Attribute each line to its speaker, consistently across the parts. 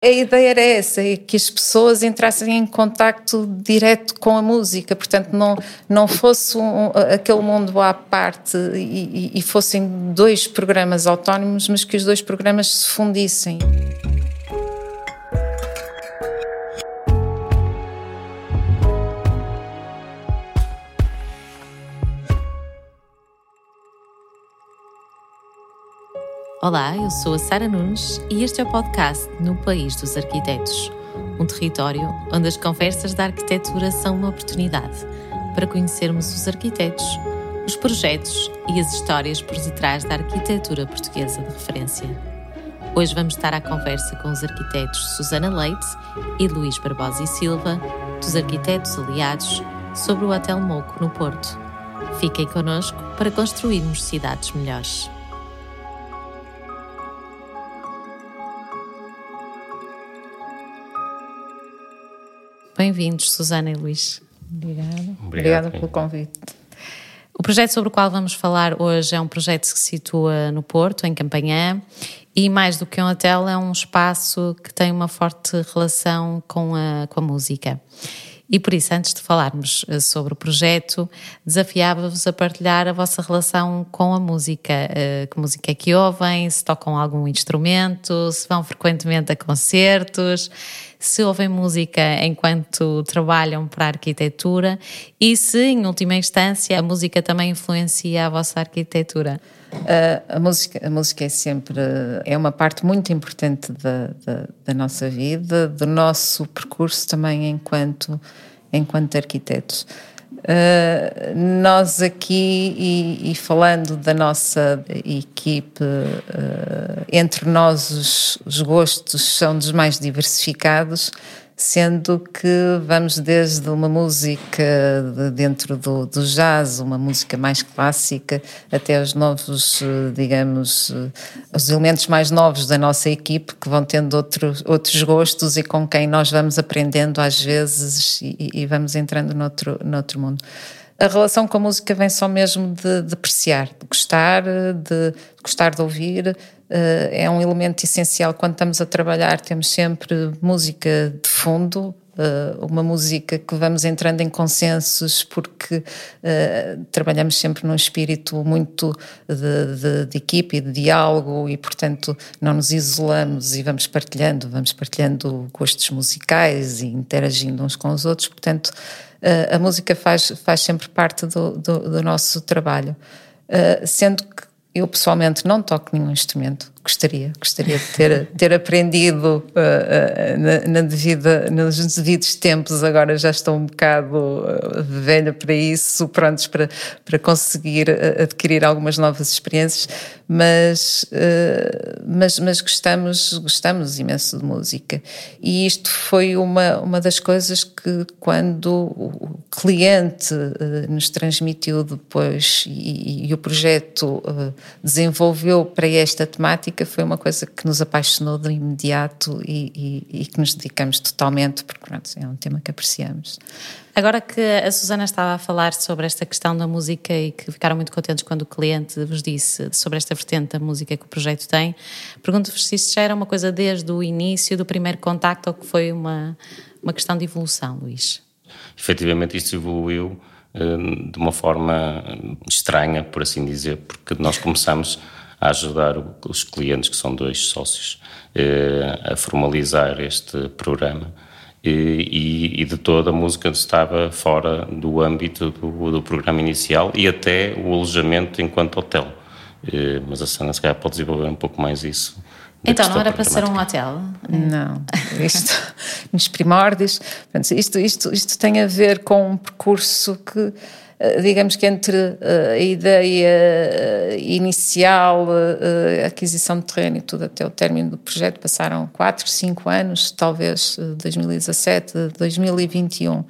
Speaker 1: A ideia era essa, é que as pessoas entrassem em contacto direto com a música, portanto não, não fosse um, aquele mundo à parte e, e fossem dois programas autónomos, mas que os dois programas se fundissem.
Speaker 2: Olá, eu sou a Sara Nunes e este é o podcast No País dos Arquitetos, um território onde as conversas da arquitetura são uma oportunidade para conhecermos os arquitetos, os projetos e as histórias por detrás da arquitetura portuguesa de referência. Hoje vamos estar à conversa com os arquitetos Susana Leite e Luís Barbosa e Silva, dos arquitetos aliados, sobre o Hotel Moco no Porto. Fiquem connosco para construirmos cidades melhores. Bem-vindos, Susana e Luís.
Speaker 1: Obrigada. Obrigado. Obrigada pelo convite.
Speaker 2: O projeto sobre o qual vamos falar hoje é um projeto que se situa no Porto, em Campanhã, e mais do que um hotel, é um espaço que tem uma forte relação com a, com a música. E por isso, antes de falarmos eh, sobre o projeto, desafiava-vos a partilhar a vossa relação com a música. Eh, que música é que ouvem? Se tocam algum instrumento? Se vão frequentemente a concertos? Se ouvem música enquanto trabalham para a arquitetura? E se, em última instância, a música também influencia a vossa arquitetura?
Speaker 1: Uh, a, música, a música é sempre é uma parte muito importante da, da, da, nossa vida, do nosso percurso também enquanto, enquanto arquitetos. Uh, nós aqui, e, e, falando da nossa equipe, uh, entre nós os, os gostos são dos mais diversificados sendo que vamos desde uma música de dentro do, do, jazz, uma música mais clássica, até os novos, digamos, os elementos mais novos da nossa equipe que vão tendo outro, outros gostos e com quem nós vamos aprendendo às vezes e, e vamos entrando noutro, noutro mundo a relação com a música vem só mesmo de, de apreciar, de gostar, de, de gostar de ouvir, uh, é um elemento essencial quando estamos a trabalhar. Temos sempre música de fundo, uh, uma música que vamos entrando em consensos, porque uh, trabalhamos sempre num espírito muito de, de, de, equipe e de diálogo, e portanto não nos isolamos e vamos partilhando, vamos partilhando gostos musicais e interagindo uns com os outros. Portanto, a música faz, faz sempre parte do, do, do nosso trabalho. sendo que eu pessoalmente não toco nenhum instrumento, gostaria, gostaria de ter, ter aprendido uh, na, na, devida, nos devidos tempos, agora já estou um bocado uh, velha para isso, prontos para, para conseguir adquirir algumas novas experiências, mas, uh, mas, mas gostamos, gostamos imenso de música. E isto foi uma, uma das coisas que quando o cliente uh, nos transmitiu depois e, e o projeto desenvolveu para esta temática, música foi uma coisa que nos apaixonou de imediato e, e, e que nos dedicamos totalmente, porque pronto, é um tema que apreciamos.
Speaker 2: Agora que a Susana estava a falar sobre esta questão da música e que ficaram muito contentes quando o cliente vos disse sobre esta vertente da música que o projeto tem, pergunto-vos se isto já era uma coisa desde o início do primeiro contacto ou que foi uma, uma questão de evolução, Luís?
Speaker 3: Efetivamente, isto evoluiu eh, de uma forma estranha, por assim dizer, porque nós começamos a ajudar os clientes, que são dois sócios, eh, a formalizar este programa. E, e, de toda a música estava fora do âmbito do, do, programa inicial e até o alojamento enquanto hotel. Eh, mas a Sana, se calhar, pode desenvolver um pouco mais isso.
Speaker 2: Então, não era para ser um hotel?
Speaker 1: Não, isto, nos primórdios, isto, isto, isto tem a ver com um percurso que digamos que entre eh, a ideia eh, inicial, a aquisição de terreno e tudo até o término do projeto, passaram 4, 5 anos, talvez 2017, 2021.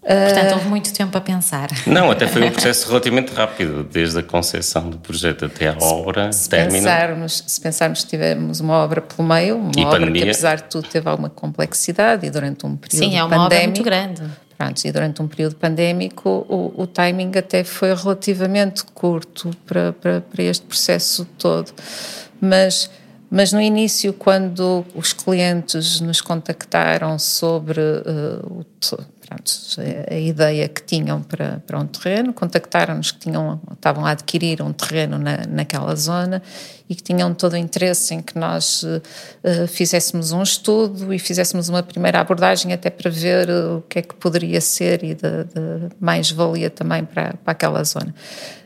Speaker 2: Portanto, houve muito tempo a pensar.
Speaker 3: Não, até foi um processo relativamente rápido, desde a concepção do projeto até a obra, se, término.
Speaker 1: Pensarmos, se pensarmos que tivemos uma obra pelo meio, uma e obra pandemia. que apesar de tudo teve alguma complexidade e durante um período
Speaker 2: Sim, é uma
Speaker 1: pandémico,
Speaker 2: obra muito grande.
Speaker 1: Pronto, e durante um período pandémico o, o timing até foi relativamente curto para, para, para este processo todo. Mas Mas no início, quando os clientes nos contactaram sobre uh, pronto, a ideia que tinham para, para um terreno, contactaram-nos que tinham, estavam a adquirir um terreno na, naquela zona e que tinham todo o interesse em que nós uh, fizéssemos um estudo e fizéssemos uma primeira abordagem até para ver o que é que poderia ser e de, de mais-valia também para, para aquela zona.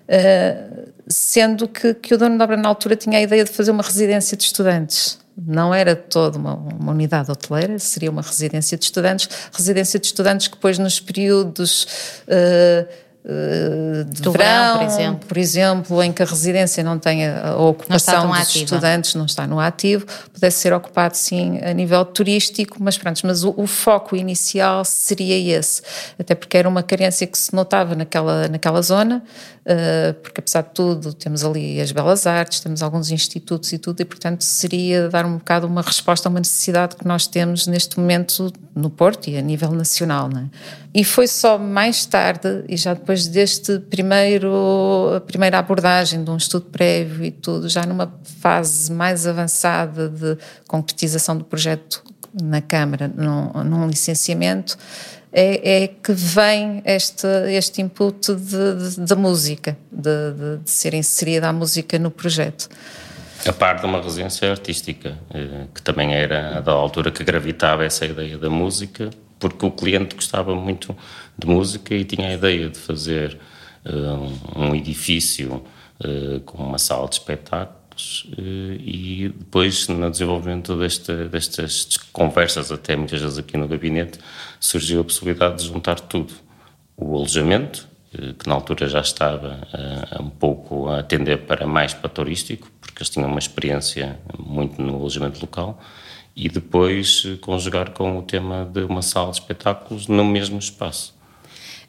Speaker 1: Uh, sendo que, que o dono da obra na altura tinha a ideia de fazer uma residência de estudantes. Não era toda uma, uma, unidade hoteleira, seria uma residência de estudantes. Residência de estudantes que depois nos períodos uh, uh, de verão, verão, por exemplo. por exemplo, em que a residência não tem a ocupação dos ativa. estudantes, não está no ativo, pudesse ser ocupado sim a nível turístico, mas pronto, mas o, o, foco inicial seria esse, até porque era uma carência que se notava naquela, naquela zona, uh, porque apesar de tudo temos ali as belas artes, temos alguns institutos e tudo, e portanto seria dar um bocado uma resposta a uma necessidade que nós temos neste momento no Porto e a nível nacional. Não é? E foi só mais tarde, e já depois deste primeiro, primeira abordagem de um estudo prévio e tudo, já numa fase mais avançada de concretização do projeto na Câmara, num, num licenciamento, é, é, que vem este, este input da música, de, de, de, ser inserida a música no projeto.
Speaker 3: A par de uma residência artística, eh, que também era da altura que gravitava essa ideia da música, porque o cliente gostava muito de música e tinha a ideia de fazer uh, um edifício uh, com uma sala de espetáculos uh, e depois no desenvolvimento desta, destas conversas, até muitas vezes aqui no gabinete, surgiu a possibilidade de juntar tudo. O alojamento, que na altura já estava um pouco a atender para mais para turístico, porque eles tinham uma experiência muito no alojamento local, e depois conjugar com o tema de uma sala de espetáculos no mesmo espaço.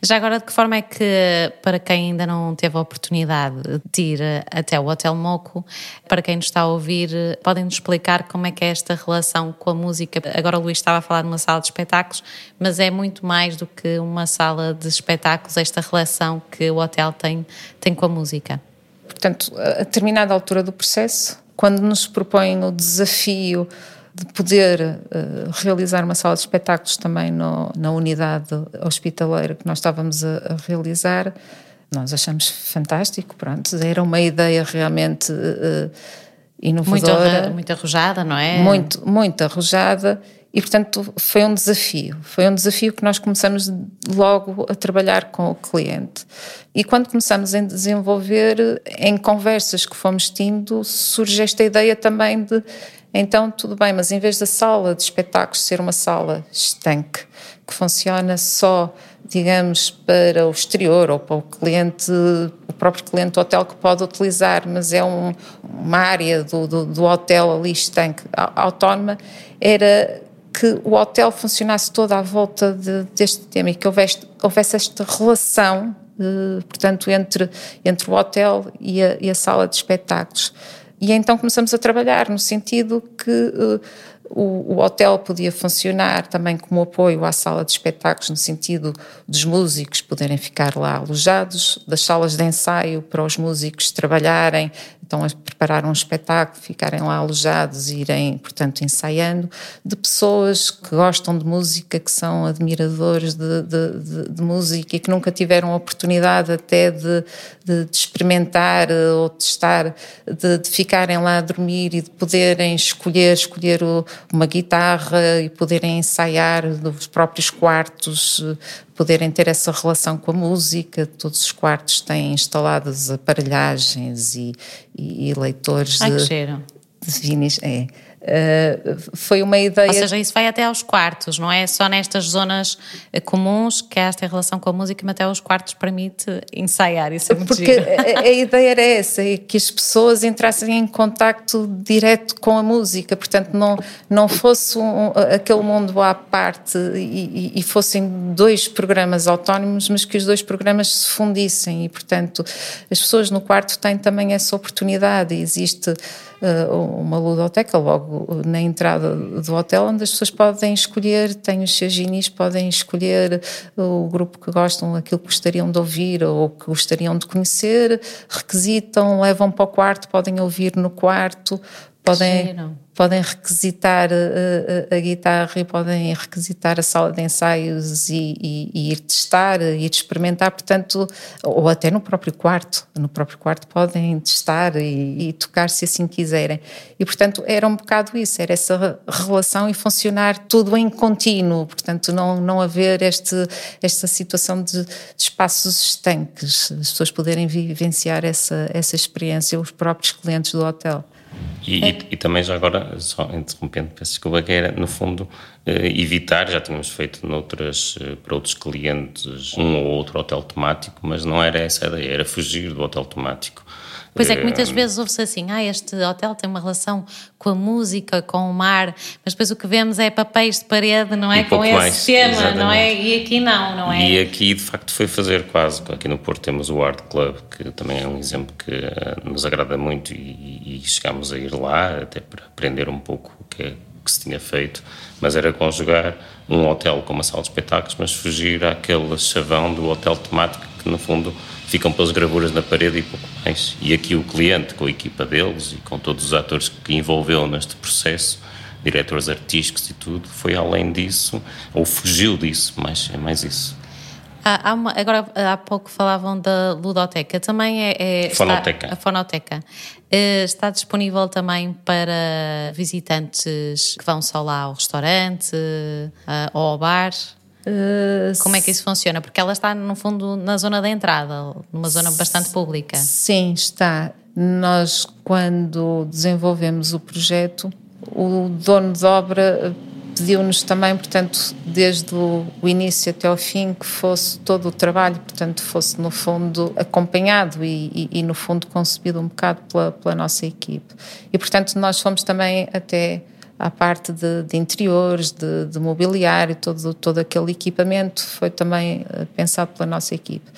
Speaker 2: Já agora, de que forma é que, para quem ainda não teve a oportunidade de ir até o Hotel Moco, para quem nos está a ouvir, podem-nos explicar como é que é esta relação com a música? Agora o Luís estava a falar de uma sala de espetáculos, mas é muito mais do que uma sala de espetáculos, esta relação que o hotel tem, tem com a música.
Speaker 1: Portanto, a determinada altura do processo, quando nos propõem o desafio de poder uh, realizar uma sala de espetáculos também no, na unidade hospitaleira que nós estávamos a, a, realizar, nós achamos fantástico, pronto, era uma ideia realmente uh, inovadora.
Speaker 2: Muito, muito arrojada, não é?
Speaker 1: Muito, muito arrojada e, portanto, foi um desafio. Foi um desafio que nós começamos logo a trabalhar com o cliente. E quando começamos a desenvolver, em conversas que fomos tendo, surge esta ideia também de então, tudo bem, mas em vez da sala de espetáculos ser uma sala estanque, que funciona só, digamos, para o exterior ou para o cliente, o próprio cliente do hotel que pode utilizar, mas é um, uma área do, do, do hotel ali estanque, autónoma, era que o hotel funcionasse toda à volta de, deste tema e que houvesse, houvesse esta relação, eh, portanto, entre, entre o hotel e a, e a sala de espetáculos. E então começamos a trabalhar no sentido que uh, o, o, hotel podia funcionar também como apoio à sala de espetáculos, no sentido dos músicos poderem ficar lá alojados, das salas de ensaio para os músicos trabalharem estão a preparar um espetáculo, ficarem lá alojados e irem, portanto, ensaiando, de pessoas que gostam de música, que são admiradores de, de, de, de música e que nunca tiveram a oportunidade até de, de experimentar eh, ou testar, de, ficarem lá a dormir e de poderem escolher, escolher uma guitarra e poderem ensaiar nos próprios quartos poderem ter essa relação com a música. Todos os quartos têm instaladas aparelhagens e, e, e leitores
Speaker 2: Ai,
Speaker 1: de, de vinis. É. Uh, foi uma ideia. Ou
Speaker 2: seja, isso vai até aos quartos, não é só nestas zonas eh, comuns que há esta relação com a música, mas até aos quartos permite ensaiar. Isso é muito
Speaker 1: Porque a, a, ideia era essa, é que as pessoas entrassem em contacto direto com a música, portanto, não, não fosse um, aquele mundo à parte e, e, fossem dois programas autónomos, mas que os dois programas se fundissem e, portanto, as pessoas no quarto têm também essa oportunidade. Existe uma ludoteca logo na entrada do hotel, onde as pessoas podem escolher, têm os seus ginis, podem escolher o grupo que gostam, aquilo que gostariam de ouvir ou que gostariam de conhecer, requisitam, levam para o quarto, podem ouvir no quarto, podem, podem requisitar a, eh, a, eh, a, guitarra e podem requisitar a sala de ensaios e, e, e, ir testar, ir experimentar, portanto, ou até no próprio quarto, no próprio quarto podem testar e, e tocar se assim quiserem. E, portanto, era um bocado isso, era essa relação e funcionar tudo em contínuo, portanto, não, não haver este, esta situação de, de espaços estanques, as pessoas poderem vivenciar essa, essa experiência, os próprios clientes do hotel.
Speaker 3: E, é. e, e, também já agora, só interrompendo, peço desculpa, que era, no fundo, eh, evitar, já tínhamos feito noutras, eh, para outros clientes, um ou outro hotel temático, mas não era essa a ideia, era fugir do hotel temático.
Speaker 2: Pois é que muitas vezes ouve-se assim, ah, este hotel tem uma relação com a música, com o mar, mas depois o que vemos é papéis de parede, não é? Um com esse mais, tema, exatamente. não é? E aqui não, não é?
Speaker 3: E aqui de facto foi fazer quase, aqui no Porto temos o Art Club, que também é um exemplo que uh, nos agrada muito e, e chegámos a ir lá até para aprender um pouco o que é que se tinha feito, mas era conjugar um hotel com uma sala de espetáculos, mas fugir àquele chavão do hotel temático que no fundo ficam pelas gravuras na parede e pouco mais. E aqui o cliente, com a equipa deles e com todos os atores que envolveu neste processo, diretores artísticos e tudo, foi além disso, ou fugiu disso, mas é mais isso.
Speaker 2: Há, há uma, agora, há pouco falavam da ludoteca, também é... é
Speaker 3: fonoteca.
Speaker 2: Está, a fonoteca. Eh, está disponível também para visitantes que vão só lá ao restaurante eh, ou ao bar? Uh, Como é que isso funciona? Porque ela está, no fundo, na zona da entrada, numa zona bastante pública.
Speaker 1: Sim, está. Nós, quando desenvolvemos o projeto, o dono de obra pediu-nos também, portanto, desde o início até ao fim, que fosse todo o trabalho, portanto, fosse no fundo acompanhado e, e, e no fundo concebido um bocado pela, pela nossa equipe. E, portanto, nós fomos também até à parte de, de interiores, de, de, mobiliário, todo, todo aquele equipamento foi também eh, pensado pela nossa equipe.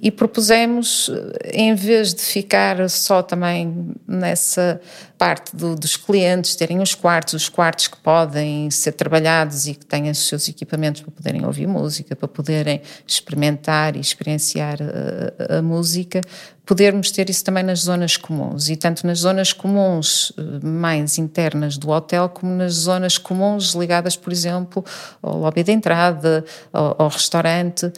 Speaker 1: E propusemos, eh, em vez de ficar só também nessa parte do, dos clientes terem os quartos, os quartos que podem ser trabalhados e que têm os seus equipamentos para poderem ouvir música, para poderem experimentar e experienciar a, a música, podermos ter isso também nas zonas comuns. E tanto nas zonas comuns eh, mais internas do hotel como nas zonas comuns ligadas, por exemplo, ao lobby de entrada, ao, ao restaurante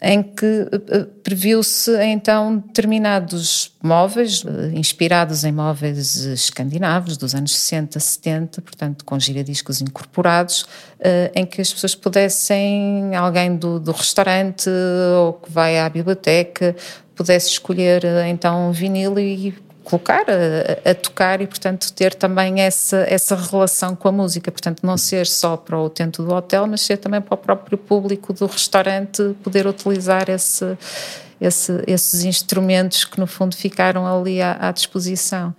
Speaker 1: em que eh, previu-se então determinados móveis, eh, inspirados em móveis escandinavos dos anos 60, 70, portanto com giradiscos incorporados, eh, em que as pessoas pudessem, alguém do, do restaurante ou que vai à biblioteca, pudesse escolher então um vinil e colocar a, a, tocar e, portanto, ter também essa, essa relação com a música. Portanto, não ser só para o utente do hotel, mas ser também para o próprio público do restaurante poder utilizar esse, esse, esses instrumentos que, no fundo, ficaram ali à, à disposição.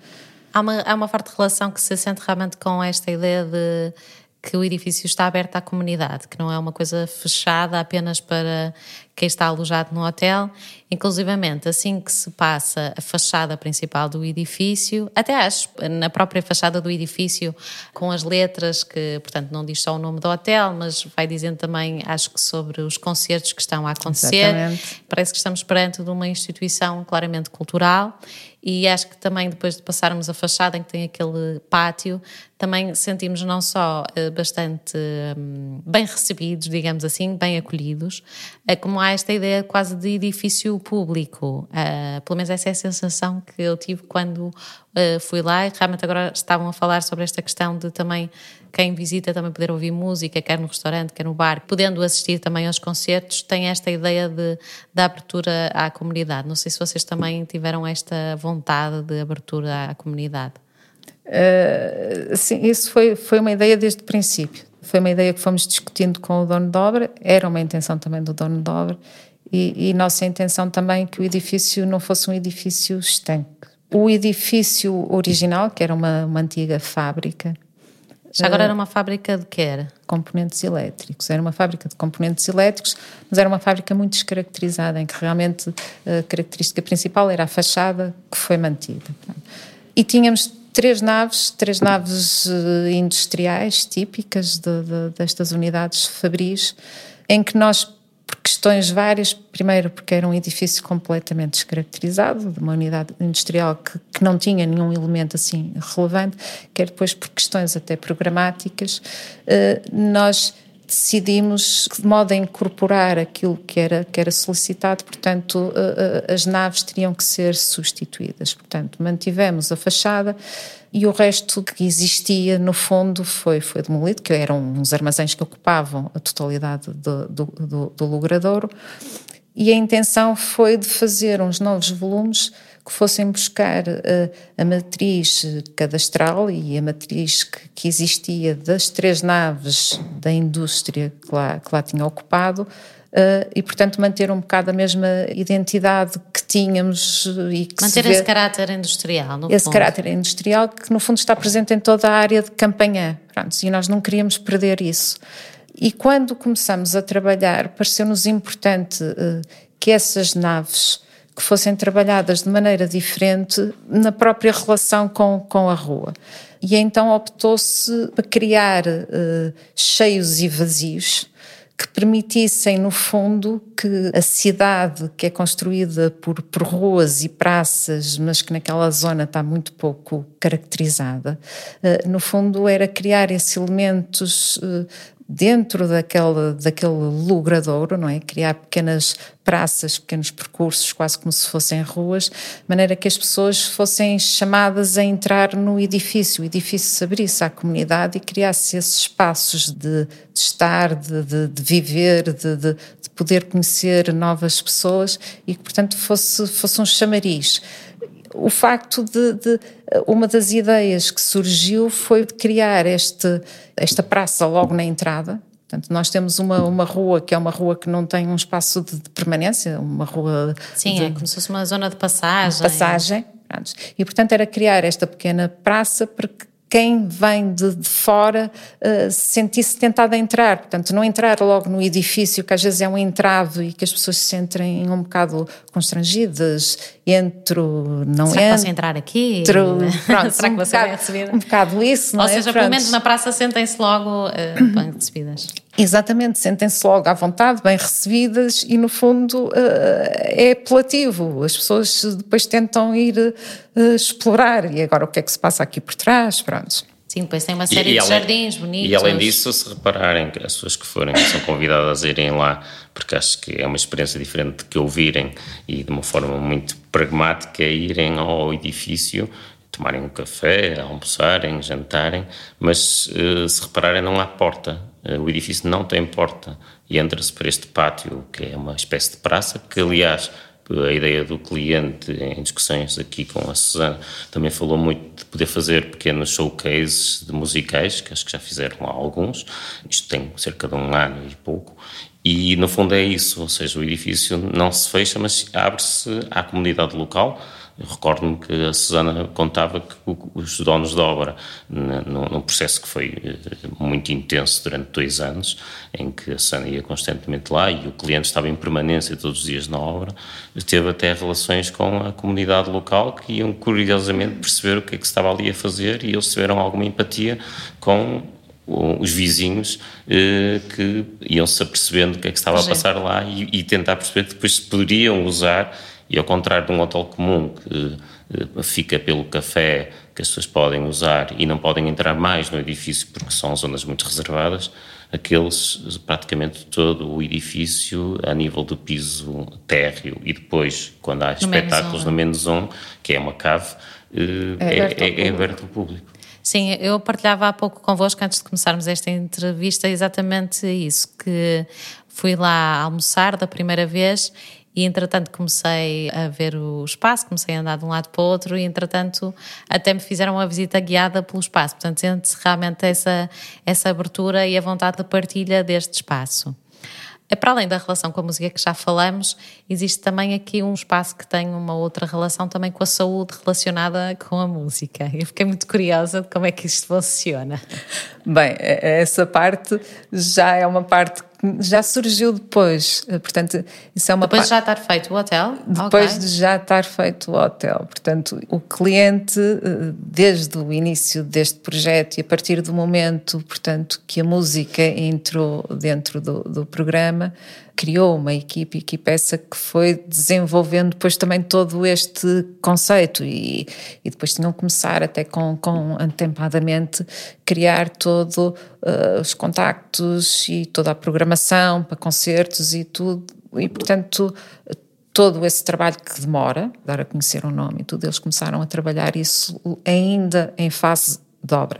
Speaker 2: Há uma, há uma forte relação que se sente realmente com esta ideia de que o edifício está aberto à comunidade, que não é uma coisa fechada apenas para quem está alojado no hotel. Inclusivamente, assim que se passa a fachada principal do edifício, até acho, na própria fachada do edifício, com as letras que, portanto, não diz só o nome do hotel, mas vai dizendo também, acho que sobre os concertos que estão a acontecer. Exatamente. Parece que estamos perante de uma instituição claramente cultural e acho que também depois de passarmos a fachada em que tem aquele pátio, também sentimos não só eh, bastante hum, bem recebidos, digamos assim, bem acolhidos, eh, como há esta ideia quase de edifício público. Uh, pelo menos essa é a sensação que eu tive quando fui lá e realmente agora estavam a falar sobre esta questão de também quem visita também poder ouvir música, quer no restaurante, quer no bar, podendo assistir também aos concertos, tem esta ideia de, de abertura à comunidade. Não sei se vocês também tiveram esta vontade de abertura à comunidade.
Speaker 1: Uh, sim, isso foi, foi uma ideia desde o princípio. Foi uma ideia que fomos discutindo com o dono de obra, era uma intenção também do dono de obra, e, e nossa intenção também que o edifício não fosse um edifício estanque. O edifício original, que era uma, uma antiga fábrica,
Speaker 2: já agora era uma fábrica de que era?
Speaker 1: Componentes elétricos. Era uma fábrica de componentes elétricos, mas era uma fábrica muito descaracterizada, em que realmente a característica principal era a fachada, que foi mantida. E tínhamos três naves, três naves eh, industriais típicas de, de, destas unidades fabris, em que nós questões várias. Primeiro, porque era um edifício completamente descaracterizado, de uma unidade industrial que, que não tinha nenhum elemento assim relevante, quer depois por questões até programáticas. Uh, nós decidimos de modo a incorporar aquilo que era, que era solicitado, portanto, as naves teriam que ser substituídas. Portanto, mantivemos a fachada e o resto que existia, no fundo, foi, foi demolido, que eram uns armazéns que ocupavam a totalidade do, do, do, do logradouro, e a intenção foi de fazer uns novos volumes que fossem buscar uh, a matriz cadastral e a matriz que, que, existia das três naves da indústria que lá, que lá tinha ocupado. Uh, e, portanto, manter um bocado a mesma identidade que tínhamos e que
Speaker 2: Manter esse caráter industrial, no
Speaker 1: Esse
Speaker 2: fundo.
Speaker 1: caráter industrial que, no fundo, está presente em toda a área de campanha. Pronto, e nós não queríamos perder isso. E quando começamos a trabalhar, pareceu-nos importante uh, que essas naves que fossem trabalhadas de maneira diferente na própria relação com, com a rua. E então optou-se para criar uh, cheios e vazios que permitissem, no fundo, que a cidade que é construída por, por ruas e praças, mas que naquela zona está muito pouco caracterizada, uh, no fundo era criar esses elementos uh, dentro daquele, daquele logradouro, não é? Criar pequenas praças, pequenos percursos, quase como se fossem ruas, de maneira que as pessoas fossem chamadas a entrar no edifício, o edifício se abrisse à comunidade e criasse esses espaços de, de estar, de, de, de viver, de, de, poder conhecer novas pessoas e que, portanto, fosse, fosse um chamariz o facto de, de, uma das ideias que surgiu foi de criar este, esta praça logo na entrada. Portanto, nós temos uma, uma rua que é uma rua que não tem um espaço de, de permanência, uma rua.
Speaker 2: Sim,
Speaker 1: de,
Speaker 2: é como se fosse uma zona de passagem.
Speaker 1: Passagem. E, portanto, era criar esta pequena praça para que quem vem de, de fora uh, se sentisse tentado a entrar. Portanto, não entrar logo no edifício, que às vezes é um entrave e que as pessoas se sentem um bocado constrangidas. Entro, não
Speaker 2: Será
Speaker 1: entro.
Speaker 2: posso entrar aqui?
Speaker 1: Pronto,
Speaker 2: Será
Speaker 1: um
Speaker 2: que você
Speaker 1: bocado,
Speaker 2: é recebida?
Speaker 1: Um bocado isso, não
Speaker 2: Ou
Speaker 1: é?
Speaker 2: seja,
Speaker 1: Pronto.
Speaker 2: pelo menos na praça sentem-se logo uh, bem recebidas.
Speaker 1: Exatamente, sentem-se logo à vontade, bem recebidas e, no fundo, uh, é apelativo. As pessoas depois tentam ir uh, explorar. E agora o que é que se passa aqui por trás? Pronto.
Speaker 2: Sim, depois tem uma série
Speaker 3: E- e
Speaker 2: de
Speaker 3: além-
Speaker 2: jardins bonitos.
Speaker 3: E além disso, se repararem, que as pessoas que forem são convidadas a irem lá, porque acho que é uma experiência diferente de que ouvirem e de uma forma muito pragmática irem ao edifício, tomarem um café, almoçarem, jantarem, mas eh, se repararem não há porta, Eh, o edifício não tem porta e entra-se por este pátio que é uma espécie de praça, que aliás a ideia do cliente em discussões aqui com a Susana também falou muito de poder fazer pequenos showcases de musicais, que acho que já fizeram alguns, isto tem cerca de um ano e pouco, e no fundo é isso, ou seja, o edifício não se fecha, mas abre-se à comunidade local. Recordo-me que a Susana contava que os donos da obra, num processo que foi eh, muito intenso durante dois anos, em que a Susana ia constantemente lá e o cliente estava em permanência todos os dias na obra, teve até relações com a comunidade local que iam curiosamente perceber o que é que se estava ali a fazer e eles tiveram alguma empatia com os vizinhos eh, que iam-se apercebendo o que é que estava a
Speaker 2: Sim.
Speaker 3: passar lá e, e tentar perceber que depois se poderiam usar e ao contrário de um hotel comum que eh, fica pelo café que as pessoas podem usar e não podem entrar mais no edifício porque são zonas muito reservadas, aqueles praticamente todo o edifício a nível do piso térreo e depois quando há
Speaker 2: No menos
Speaker 3: espetáculos
Speaker 2: um,
Speaker 3: no menos um, que é uma cave, eh,
Speaker 1: É aberto
Speaker 3: é, é, é aberto ao público.
Speaker 2: Sim, eu partilhava há pouco convosco, antes de começarmos esta entrevista, exatamente isso, que fui lá almoçar da primeira vez e entretanto comecei a ver o espaço, comecei a andar de um lado para o outro e entretanto até me fizeram uma visita guiada pelo espaço, portanto sente-se realmente essa, essa abertura e a vontade de partilha deste espaço. É Para além da relação com a música que já falamos, existe também aqui um espaço que tem uma outra relação também com a saúde relacionada com a música. Eu fiquei muito curiosa de como é que isto funciona.
Speaker 1: Bem, essa parte já é uma parte já surgiu depois. Portanto, isso é uma
Speaker 2: Depois de já estar feito o hotel?
Speaker 1: Depois
Speaker 2: okay.
Speaker 1: de já estar feito o hotel. Portanto, o cliente, eh, desde o início deste projeto e a partir do momento, portanto, que a música entrou dentro do, do programa, criou uma equipe, equipe essa que foi desenvolvendo depois também todo este conceito e, e depois tinham que começar até com, com antempadamente criar todo uh, os contactos e toda a programação para concertos e tudo e portanto todo esse trabalho que demora, dar a conhecer o nome e tudo, eles começaram a trabalhar isso ainda em fase de obra.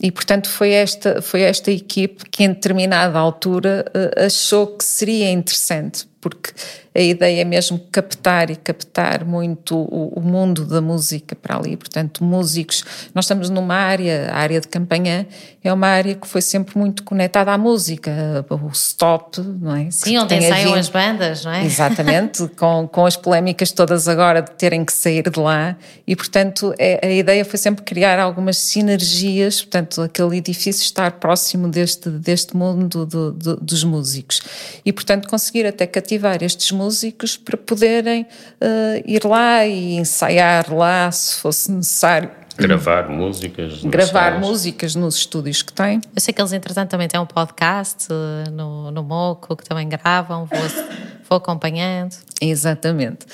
Speaker 1: E, portanto, foi esta, foi esta equipe que, em determinada altura, eh, achou que seria interessante, porque a ideia é mesmo captar e captar muito o, o, mundo da música para ali. Portanto, músicos, nós estamos numa área, a área de campanha é uma área que foi sempre muito conectada à música, o stop, não é?
Speaker 2: Sim, que onde ensaiam as bandas, não é?
Speaker 1: Exatamente, com, com as polémicas todas agora de terem que sair de lá e, portanto, é, a ideia foi sempre criar algumas sinergias, portanto, aquele edifício estar próximo deste, deste mundo do, do, dos músicos e, portanto, conseguir até cativar estes músicos para poderem uh, ir lá e ensaiar lá se fosse necessário.
Speaker 3: Gravar músicas.
Speaker 1: Gravar músicas nos estúdios que têm.
Speaker 2: Eu sei que eles, entretanto, também têm um podcast eh, no, no Moco que também gravam, vou, vou acompanhando.
Speaker 1: Exatamente.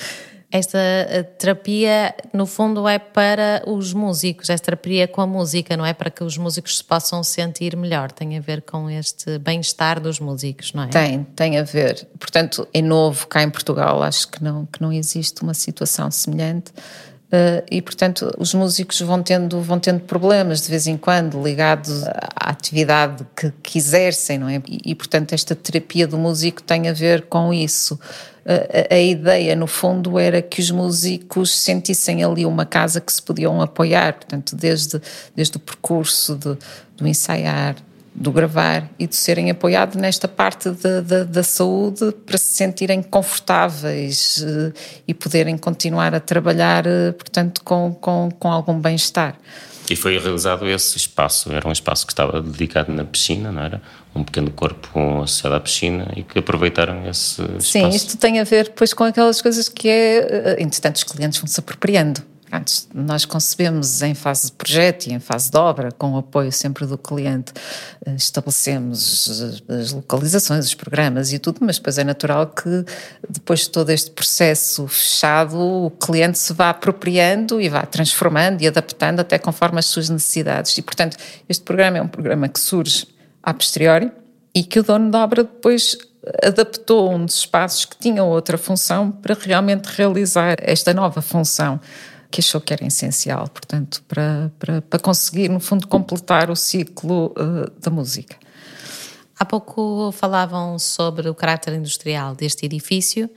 Speaker 2: Esta eh, terapia, no fundo, é para os músicos, esta terapia com a música, não é? Para que os músicos se possam sentir melhor. Tem a ver com este bem-estar dos músicos, não é?
Speaker 1: Tem, tem a ver. Portanto, é novo cá em Portugal, acho que não, que não existe uma situação semelhante. Uh, e portanto os músicos vão tendo vão tendo problemas de vez em quando ligados à atividade que, que exercem não é? E, e, portanto esta terapia do músico tem a ver com isso. A, a, ideia, no fundo, era que os músicos sentissem ali uma casa que se podiam apoiar, portanto, desde, desde o percurso de, do ensaiar, do gravar e de serem apoiados nesta parte da, da, da saúde para se sentirem confortáveis uh, e poderem continuar a trabalhar, uh, portanto, com, com, com algum bem-estar.
Speaker 3: E foi realizado esse espaço, era um espaço que estava dedicado na piscina, não era? Um pequeno corpo associado à piscina e que aproveitaram esse espaço.
Speaker 1: Sim, isto tem a ver depois com aquelas coisas que é, eh, entretanto os clientes vão se apropriando Nós concebemos em fase de projeto e em fase de obra, com o apoio sempre do cliente, eh, estabelecemos as localizações, os programas e tudo, mas depois é natural que depois de todo este processo fechado, o cliente se vá apropriando e vá transformando e adaptando até conforme as suas necessidades. E, portanto, este programa é um programa que surge a posteriori e que o dono da obra depois adaptou um dos espaços que tinha outra função para realmente realizar esta nova função que achou que era essencial, portanto, para, para, para conseguir, no fundo, completar o ciclo uh, da música.
Speaker 2: Há pouco falavam sobre o caráter industrial deste edifício,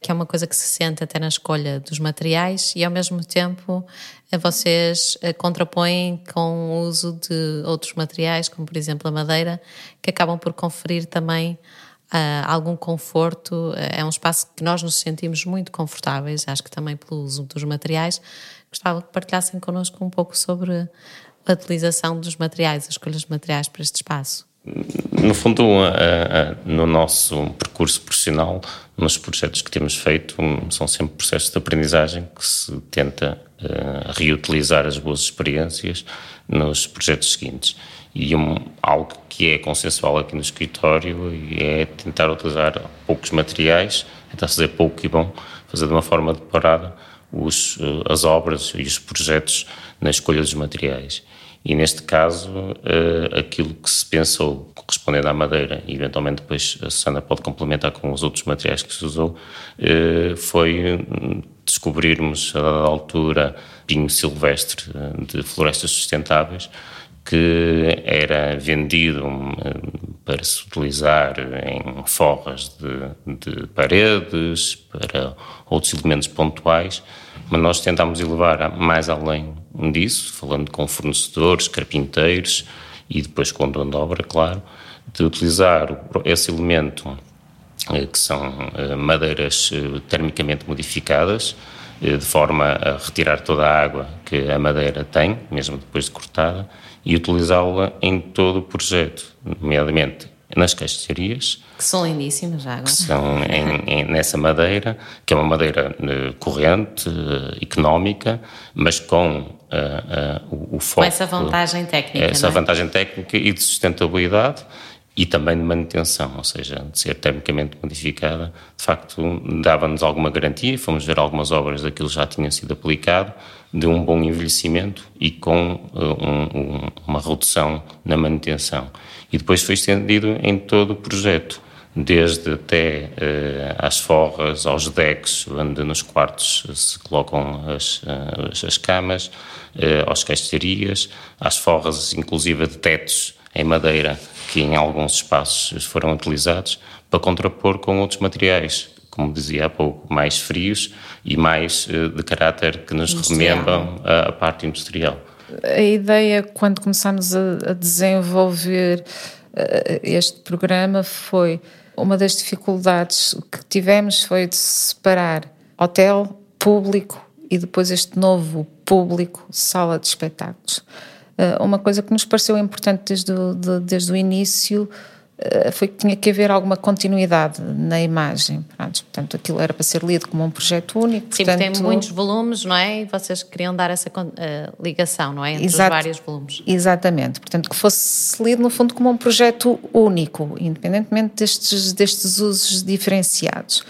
Speaker 2: que é uma coisa que se sente até na escolha dos materiais e, ao mesmo tempo, vocês eh, contrapõem com o uso de outros materiais, como, por exemplo, a madeira, que acabam por conferir também uh, algum conforto. Eh, é um espaço que nós nos sentimos muito confortáveis, acho que também pelo uso dos materiais. Gostava que partilhassem connosco um pouco sobre a utilização dos materiais, as escolhas de materiais para este espaço.
Speaker 3: No fundo, no nosso percurso profissional, nos projetos que temos feito, são sempre processos de aprendizagem que se tenta eh, reutilizar as boas experiências nos projetos seguintes. E um, algo que é consensual aqui no escritório é tentar utilizar poucos materiais, tentar fazer pouco e bom, fazer de uma forma deparada os, eh, as obras e os projetos na escolha dos materiais. E neste caso, uh, aquilo que se pensou correspondendo à madeira, e eventualmente depois a Susana pode complementar com os outros materiais que se usou, uh, foi hum, descobrirmos dada altura pinho silvestre de florestas sustentáveis, que era vendido eh, para se utilizar em forras de, de, paredes, para outros elementos pontuais, mas nós tentámos elevar mais além disso, falando com fornecedores, carpinteiros e depois com dono da obra, claro, de utilizar esse elemento eh, que são eh, madeiras termicamente modificadas, de forma a retirar toda a água que a madeira tem, mesmo depois de cortada, e utilizá-la em todo o projeto, nomeadamente nas caixarias.
Speaker 2: Que são lindíssimas já agora.
Speaker 3: Que são em, em, nessa madeira, que é uma madeira uh, corrente, uh, económica, mas com uh, o, o foco... Com
Speaker 2: essa vantagem técnica,
Speaker 3: Essa
Speaker 2: é?
Speaker 3: vantagem técnica e de sustentabilidade e também de manutenção, ou seja, de ser termicamente modificada, de facto dava-nos alguma garantia, fomos ver algumas obras daquilo já tinha sido aplicado, de um bom envelhecimento e com uh, um, um, uma redução na manutenção. E depois foi estendido em todo o projeto, desde até uh, às forras, aos decks, onde nos quartos se colocam as, uh, as camas, uh, aos caixarias, às forras, inclusive de tetos em madeira, que em alguns espaços foram utilizados, para contrapor com outros materiais, como dizia há pouco, mais frios e mais de caráter que nos remembram a, a parte industrial.
Speaker 1: A ideia, quando começámos a, a desenvolver este programa, foi uma das dificuldades que tivemos foi de separar hotel, público e depois este novo público, sala de espetáculos. Uma coisa que nos pareceu importante desde o, de, desde o início foi que tinha que haver alguma continuidade na imagem. Portanto, aquilo era para ser lido como um projeto único.
Speaker 2: Sim,
Speaker 1: portanto,
Speaker 2: tem muitos volumes, não é? E vocês queriam dar essa uh, ligação, não é? Entre Exato, os vários volumes.
Speaker 1: Exatamente. Portanto, que fosse lido, no fundo, como um projeto único, independentemente destes, destes usos diferenciados.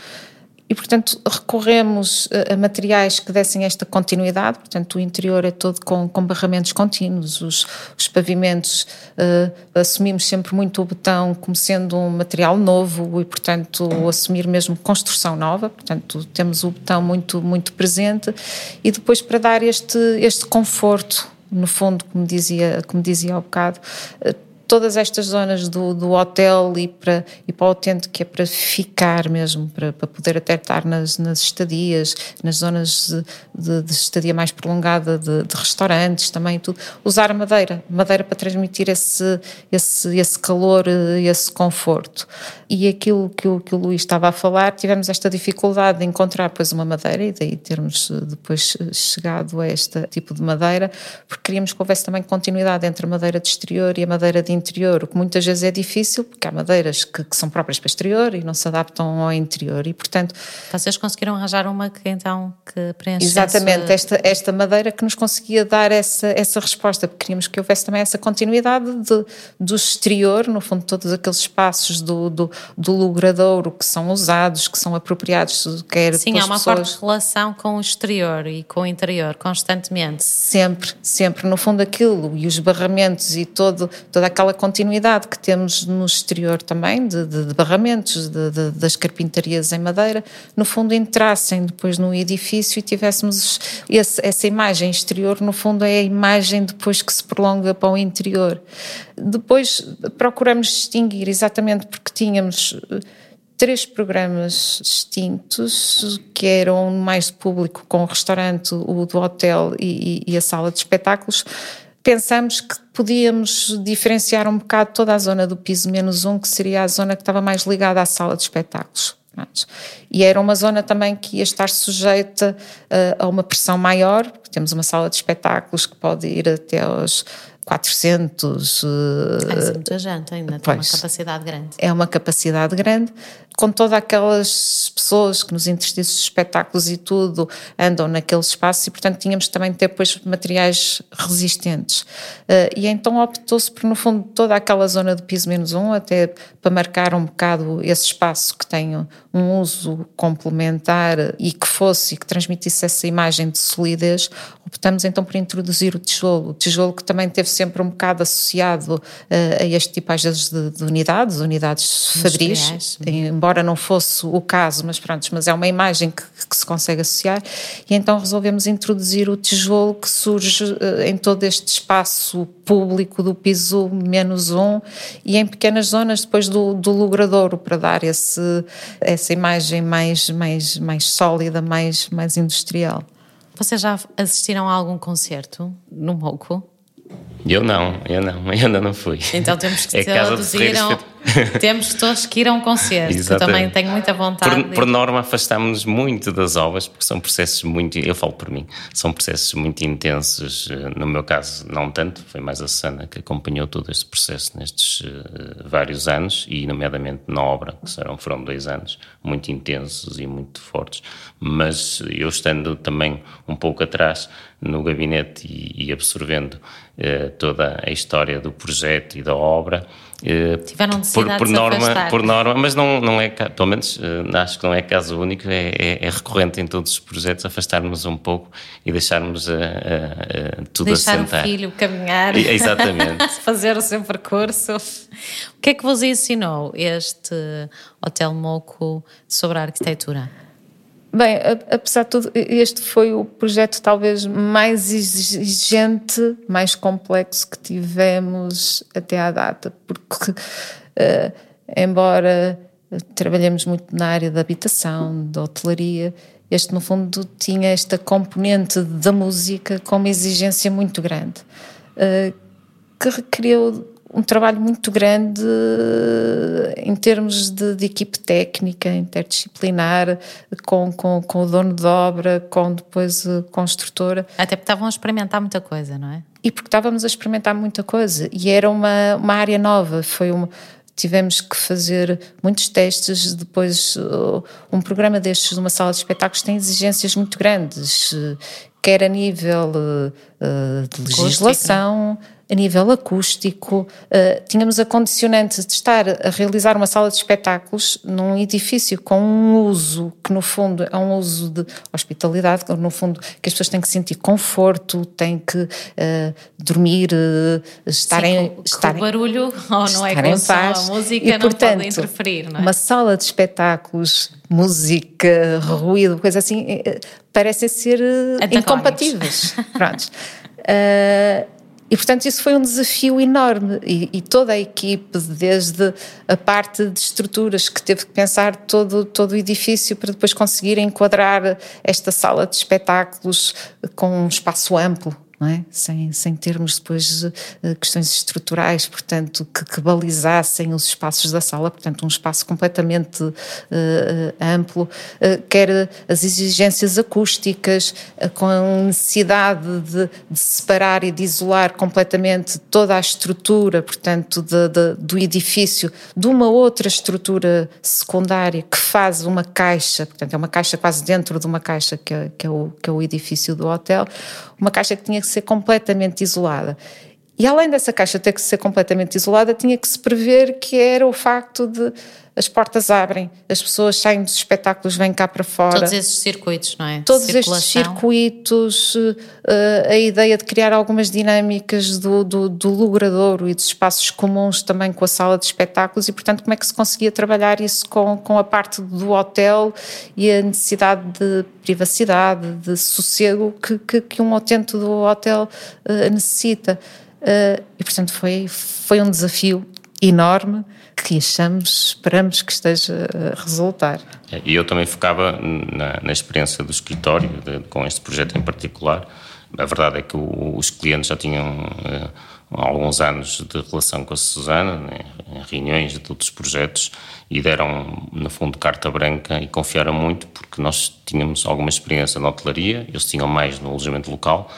Speaker 1: E, portanto, recorremos a materiais que dessem esta continuidade, portanto, o interior é todo com, com barramentos contínuos, os, os pavimentos uh, assumimos sempre muito o betão como sendo um material novo e, portanto, assumir mesmo construção nova, portanto, temos o betão muito, muito presente. E depois para dar este, este conforto, no fundo, como dizia, como dizia há bocado, uh, todas estas zonas do, do hotel e para, e para o utente que é para ficar mesmo, para, para poder até estar nas, nas estadias, nas zonas de, de, de estadia mais prolongada de, de, restaurantes também tudo, usar madeira, madeira para transmitir esse, esse, esse calor, esse conforto. E aquilo que o, que o Luís estava a falar, tivemos esta dificuldade de encontrar depois uma madeira e daí termos depois chegado a este tipo de madeira, porque queríamos que houvesse também continuidade entre a madeira de exterior e a madeira de interior, o que muitas vezes é difícil, porque há madeiras que, que, são próprias para exterior e não se adaptam ao interior e, portanto...
Speaker 2: Vocês conseguiram arranjar uma que então que preenche
Speaker 1: Exatamente, sua... esta, esta madeira que nos conseguia dar essa, essa resposta, porque queríamos que houvesse também essa continuidade de, do exterior, no fundo todos aqueles espaços do, do, do logradouro que são usados, que são apropriados, quer
Speaker 2: Sim, há uma pessoas... forte relação com o exterior e com o interior, constantemente.
Speaker 1: Sempre, sempre, no fundo aquilo e os barramentos e todo, toda aquela aquela continuidade que temos no exterior também, de, de, de barramentos, de, das carpintarias em madeira, no fundo entrassem depois no edifício e tivéssemos esse, essa imagem exterior, no fundo é a imagem depois que se prolonga para o interior. Depois procuramos distinguir exatamente porque tínhamos eh, três programas distintos que eram mais público com o restaurante, o do hotel e, e a sala de espetáculos pensamos que podíamos diferenciar um bocado toda a zona do piso menos um, que seria a zona que estava mais ligada à sala de espetáculos. E era uma zona também que ia estar sujeita uh, a uma pressão maior, porque temos uma sala de espetáculos que pode ir até aos 400. Uh,
Speaker 2: é muita gente ainda, pois, tem uma capacidade grande.
Speaker 1: É uma capacidade grande, com todas aquelas pessoas que nos interstícios de espetáculos e tudo andam naquele espaço e, portanto, tínhamos também de ter depois materiais resistentes. Uh, e então optou-se por, no fundo, toda aquela zona do piso menos um, até para marcar um bocado esse espaço que tem um uso complementar e que fosse e que transmitisse essa imagem de solidez, optamos então por introduzir o tijolo. O tijolo que também teve sempre um bocado associado uh, a este tipo, às vezes, de, de unidades, unidades fabris, embora não fosse o caso, mas pronto, mas é uma imagem que, que, se consegue associar, e então resolvemos introduzir o tijolo que surge uh, em todo este espaço público do piso menos um e em pequenas zonas depois do, do logradouro para dar esse, essa imagem mais, mais, mais sólida, mais, mais industrial.
Speaker 2: Vocês já assistiram a algum concerto no Moco?
Speaker 3: Eu não, eu não, eu ainda não fui.
Speaker 2: Então temos que é traduzir temos todos que ir a um concerto, Exatamente. eu também tenho muita vontade.
Speaker 3: Por, por norma, afastamos-nos muito das obras, porque são processos muito, eu falo por mim, são processos muito intensos. Eh, no meu caso, não tanto, foi mais a Sana que acompanhou todo este processo nestes uh, vários anos, e nomeadamente na obra, que serão, foram dois anos, muito intensos e muito fortes. Mas eu estando também um pouco atrás no gabinete e, e absorvendo uh, toda a história do projeto e da obra,
Speaker 2: eh, Tiveram por,
Speaker 3: por norma, por norma, mas não, não é, pelo menos eh, acho que não é caso único, é, é, é recorrente em todos os projetos afastarmos um pouco e deixarmos a, a, a tudo
Speaker 2: Deixar
Speaker 3: assentar.
Speaker 2: o filho caminhar,
Speaker 3: exatamente.
Speaker 2: fazer o seu percurso. O que é que vos ensinou este Hotel Moco sobre a arquitetura?
Speaker 1: Bem, apesar de tudo, este foi o projeto talvez mais exigente, mais complexo que tivemos até à data, porque, uh, embora trabalhemos muito na área da habitação, da hotelaria, este no fundo tinha esta componente da música com uma exigência muito grande, uh, que requeriu um trabalho muito grande eh, em termos de, de equipe técnica, interdisciplinar, com, com, com, o dono de obra, com depois a construtora.
Speaker 2: Até porque estavam a experimentar muita coisa, não é?
Speaker 1: E porque estávamos a experimentar muita coisa e era uma, uma área nova, foi uma tivemos que fazer muitos testes. Depois, uh, um programa destes, numa sala de espetáculos, tem exigências muito grandes, quer a nível de legislação, a nível acústico, uh, tínhamos a condicionante de estar a realizar uma sala de espetáculos num edifício com um uso que, no fundo, é um uso de hospitalidade, no fundo, que as pessoas têm que sentir conforto, têm que uh, dormir, uh, estarem.
Speaker 2: Sim, estarem, barulho, ou não é com a música, e, não portanto, pode interferir, não é?
Speaker 1: Uma sala de espetáculos música, ruído, coisa assim, parecem ser incompatíveis. Pronto. Uh, e, portanto, isso foi um desafio enorme. E, e, toda a equipe, desde a parte de estruturas, que teve que pensar todo, todo o edifício para depois conseguir enquadrar esta sala de espetáculos com um espaço amplo é? sem, sem termos depois uh, questões estruturais, portanto, que, que, balizassem os espaços da sala, portanto, um espaço completamente uh, amplo, uh, quer as exigências acústicas, com a necessidade de, de, separar e de isolar completamente toda a estrutura, portanto, de, de, do edifício, de uma outra estrutura secundária que faz uma caixa, portanto, é uma caixa quase dentro de uma caixa que é, que é, o, que é o edifício do hotel, uma caixa que tinha que ser completamente isolada. E além dessa caixa ter que ser completamente isolada, tinha que se prever que era o facto de as portas abrem, as pessoas saem dos espetáculos, vêm cá para fora.
Speaker 2: Todos esses circuitos, não é?
Speaker 1: Todos Circulação. estes circuitos, eh, a ideia de criar algumas dinâmicas do, do, do logradouro e dos espaços comuns também com a sala de espetáculos e, portanto, como é que se conseguia trabalhar isso com, com a parte do hotel e a necessidade de privacidade, de sossego que, que, que um utente do hotel uh, necessita. Uh, e, portanto, foi, foi um desafio enorme que achamos, esperamos que esteja a resultar.
Speaker 3: É, e eu também focava na, na experiência do escritório, de, com este projeto em particular. A verdade é que o, os clientes já tinham uh, alguns anos de relação com a Susana, né, em reuniões de outros projetos, e deram, no fundo, carta branca e confiaram muito, porque nós tínhamos alguma experiência na hotelaria, eles tinham mais no alojamento local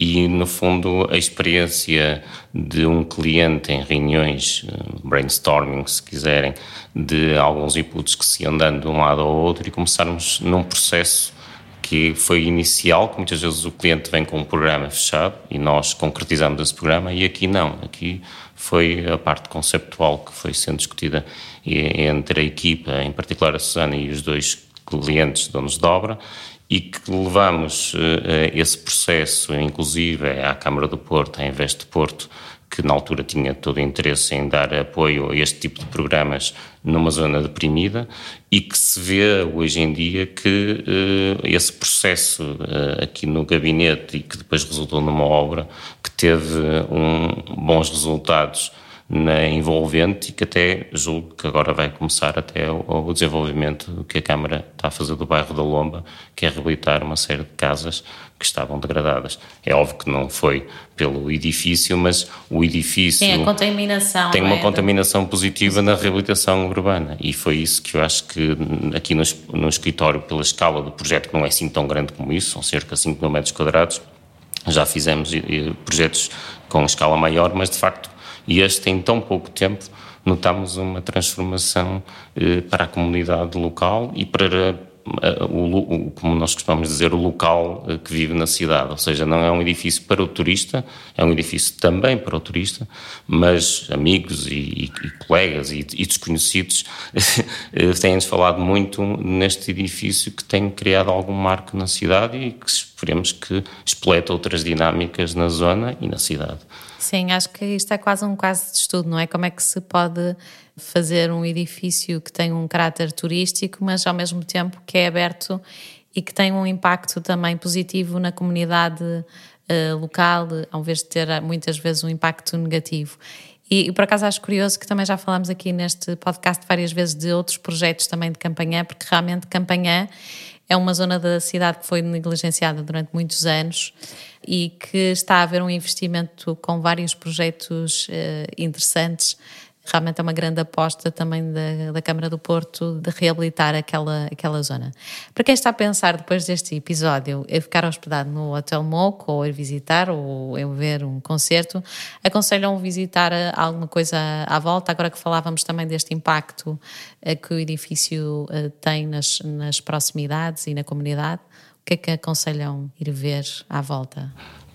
Speaker 3: e, no fundo, a experiência de um cliente em reuniões, eh, brainstorming, se quiserem, de alguns inputs que se iam dando de um lado ao outro e começarmos num processo que foi inicial, que muitas vezes o cliente vem com um programa fechado e nós concretizamos esse programa, e aqui não, aqui foi a parte conceptual que foi sendo discutida entre a equipa, em particular a Susana e os dois clientes donos de obra, e que levamos uh, esse processo, inclusive à Câmara do Porto, à Investe Porto, que na altura tinha todo o interesse em dar apoio a este tipo de programas numa zona deprimida e que se vê hoje em dia que uh, esse processo uh, aqui no gabinete e que depois resultou numa obra que teve um, bons resultados na envolvente e que até julgo que agora vai começar até o, o desenvolvimento que a Câmara está a fazer do bairro da Lomba, que é reabilitar uma série de casas que estavam degradadas. É óbvio que não foi pelo edifício, mas o edifício
Speaker 2: Sim, a contaminação
Speaker 3: tem uma é? contaminação positiva na reabilitação urbana. E foi isso que eu acho que aqui no, no escritório, pela escala do projeto, que não é assim tão grande como isso, são cerca de 5 mil metros quadrados, já fizemos projetos com escala maior, mas de facto, e este em tão pouco tempo, notamos uma transformação eh, para a comunidade local e para o, o, como nós costumamos dizer, o local eh, que vive na cidade. Ou seja, não é um edifício para o turista, é um edifício também para o turista, mas amigos e, e, e colegas e, e desconhecidos eh, têm-nos falado muito neste edifício que tem criado algum marco na cidade e que esperemos que explete outras dinâmicas na zona e na cidade.
Speaker 2: Sim, acho que isto é quase um caso de estudo, não é? Como é que se pode fazer um edifício que tem um caráter turístico, mas ao mesmo tempo que é aberto e que tem um impacto também positivo na comunidade uh, local, ao invés de ter muitas vezes um impacto negativo. E, por acaso acho curioso que também já falamos aqui neste podcast várias vezes de outros projetos também de Campanhã, porque realmente Campanhã é uma zona da cidade que foi negligenciada durante muitos anos e que está a haver um investimento com vários projetos uh, interessantes realmente é uma grande aposta também da, da Câmara do Porto de reabilitar aquela, aquela zona. Para quem está a pensar depois deste episódio em ficar hospedado no Hotel Moco ou ir visitar ou em ver um concerto, aconselham visitar alguma coisa à volta, agora que falávamos também deste impacto eh, que o edifício eh, tem nas, nas proximidades e na comunidade, o que é que aconselham ir ver à volta?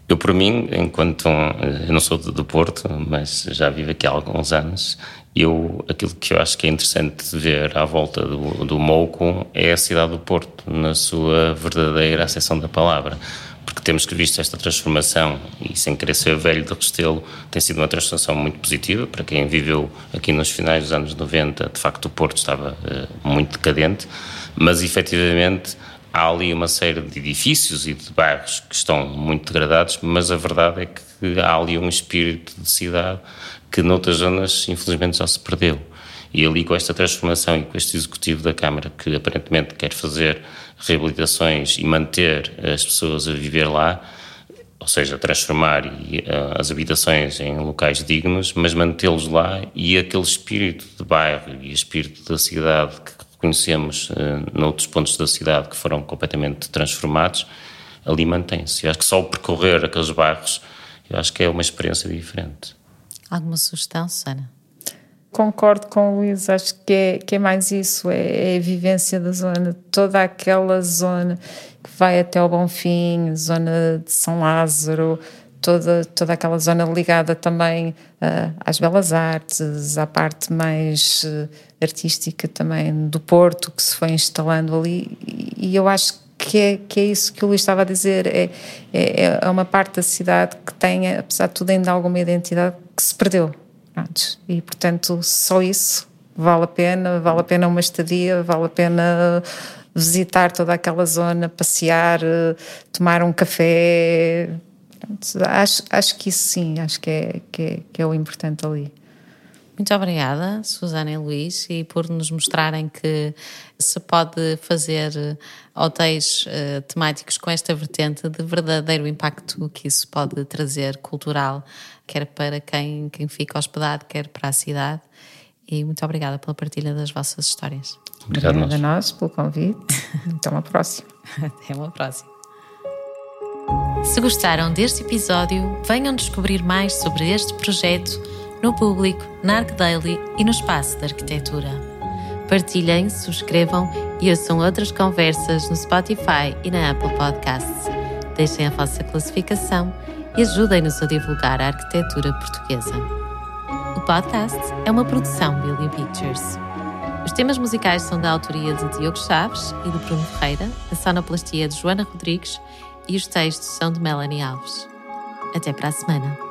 Speaker 3: Eu, por mim, enquanto. Eu não sou do Porto, mas já vivo aqui há alguns anos. Eu, aquilo que eu acho que é interessante ver à volta do, do Mouco é a cidade do Porto, na sua verdadeira acessão da palavra. Porque temos que visto esta transformação, e sem querer ser velho de Restelo, tem sido uma transformação muito positiva. Para quem viveu aqui nos finais dos anos 90, de facto, o Porto estava uh, muito decadente, mas efetivamente há ali uma série de edifícios e de bairros que estão muito degradados, mas a verdade é que há ali um espírito de cidade que noutras zonas infelizmente já se perdeu. E ali com esta transformação e com este executivo da Câmara que aparentemente quer fazer reabilitações e manter as pessoas a viver lá, ou seja, transformar as habitações em locais dignos, mas mantê-los lá e aquele espírito de bairro e espírito da cidade que conhecemos uh, noutros pontos da cidade que foram completamente transformados, ali mantém-se. Acho que só o percorrer aqueles bairros, eu acho que é uma experiência diferente.
Speaker 2: Alguma sugestão, Susana?
Speaker 1: Concordo com o Luís, acho que é, que é mais isso, é, é a vivência da zona, toda aquela zona que vai até o Bonfim, zona de São Lázaro, toda, toda aquela zona ligada também uh, às belas artes, à parte mais uh, artística também do Porto, que se foi instalando ali, e eu acho que é, que é isso que o Luís estava a dizer, é, é, é uma parte da cidade que tem, apesar de tudo, ainda alguma identidade que se perdeu. Pronto. E, portanto, só isso vale a pena, vale a pena uma estadia, vale a pena visitar toda aquela zona, passear, tomar um café, acho, acho que isso sim, acho que é, que é, que é o importante ali.
Speaker 2: Muito obrigada, Susana e Luís, e por nos mostrarem que se pode fazer hotéis uh, temáticos com esta vertente de verdadeiro impacto que isso pode trazer cultural, quer para quem, quem fica hospedado, quer para a cidade. E muito obrigada pela partilha das vossas histórias.
Speaker 1: Obrigado a nós pelo convite. Até uma próxima.
Speaker 2: Até uma próxima. Se gostaram deste episódio, venham descobrir mais sobre este projeto no público, na ArcDaily e no espaço da arquitetura. Partilhem, subscrevam e ouçam outras conversas no Spotify e na Apple Podcasts. Deixem a vossa classificação e ajudem-nos a divulgar a arquitetura portuguesa. O podcast é uma produção Billy Pictures. Os temas musicais são da autoria de Diogo Chaves e de Bruno Ferreira, a sonoplastia de Joana Rodrigues e os textos são de Melanie Alves. Até para a semana.